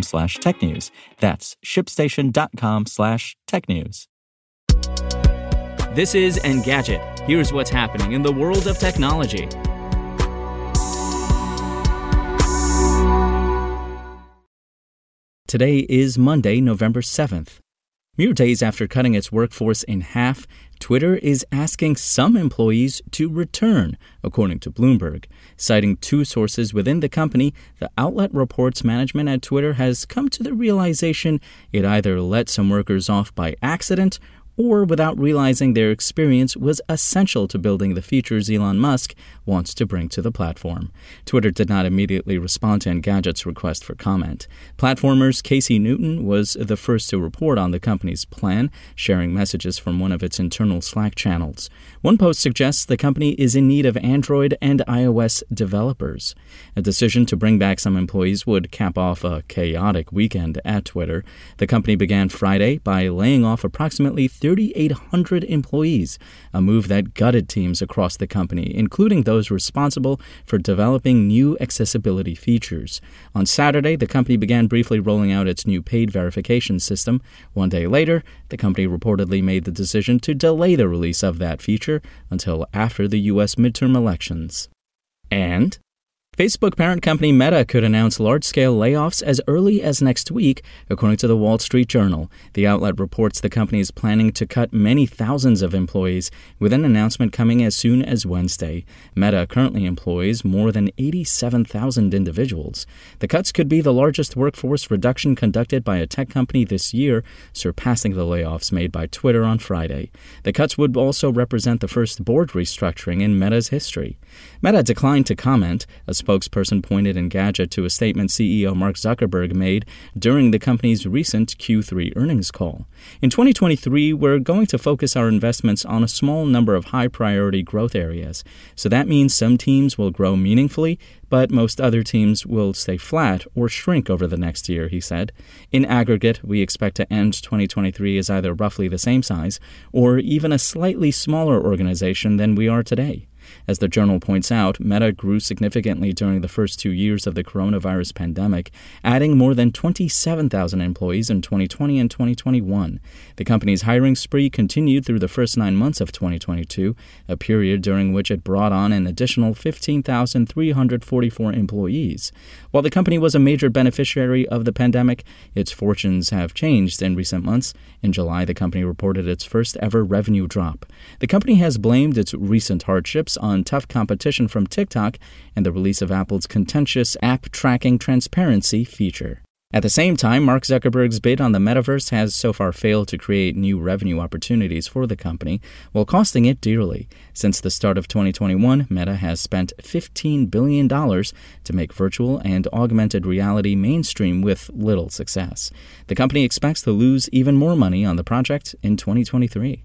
slash tech news. That's shipstation.com slash tech news. This is Engadget. Here's what's happening in the world of technology. Today is Monday, November 7th. Mere days after cutting its workforce in half, Twitter is asking some employees to return, according to Bloomberg. Citing two sources within the company, the outlet reports management at Twitter has come to the realization it either let some workers off by accident or without realizing their experience was essential to building the features Elon Musk wants to bring to the platform. Twitter did not immediately respond to Engadget's request for comment. Platformers Casey Newton was the first to report on the company's plan, sharing messages from one of its internal Slack channels. One post suggests the company is in need of Android and iOS developers. A decision to bring back some employees would cap off a chaotic weekend at Twitter. The company began Friday by laying off approximately 3,800 employees, a move that gutted teams across the company, including those responsible for developing new accessibility features. On Saturday, the company began briefly rolling out its new paid verification system. One day later, the company reportedly made the decision to delay the release of that feature until after the U.S. midterm elections. And Facebook parent company Meta could announce large scale layoffs as early as next week, according to the Wall Street Journal. The outlet reports the company is planning to cut many thousands of employees, with an announcement coming as soon as Wednesday. Meta currently employs more than 87,000 individuals. The cuts could be the largest workforce reduction conducted by a tech company this year, surpassing the layoffs made by Twitter on Friday. The cuts would also represent the first board restructuring in Meta's history. Meta declined to comment. A spokesperson pointed Engadget to a statement CEO Mark Zuckerberg made during the company's recent Q3 earnings call. In 2023, we're going to focus our investments on a small number of high priority growth areas. So that means some teams will grow meaningfully, but most other teams will stay flat or shrink over the next year, he said. In aggregate, we expect to end 2023 as either roughly the same size or even a slightly smaller organization than we are today. As the journal points out, Meta grew significantly during the first two years of the coronavirus pandemic, adding more than 27,000 employees in 2020 and 2021. The company's hiring spree continued through the first nine months of 2022, a period during which it brought on an additional 15,344 employees. While the company was a major beneficiary of the pandemic, its fortunes have changed in recent months. In July, the company reported its first ever revenue drop. The company has blamed its recent hardships on tough competition from TikTok and the release of Apple's contentious app tracking transparency feature. At the same time, Mark Zuckerberg's bid on the metaverse has so far failed to create new revenue opportunities for the company, while costing it dearly. Since the start of 2021, Meta has spent $15 billion to make virtual and augmented reality mainstream with little success. The company expects to lose even more money on the project in 2023.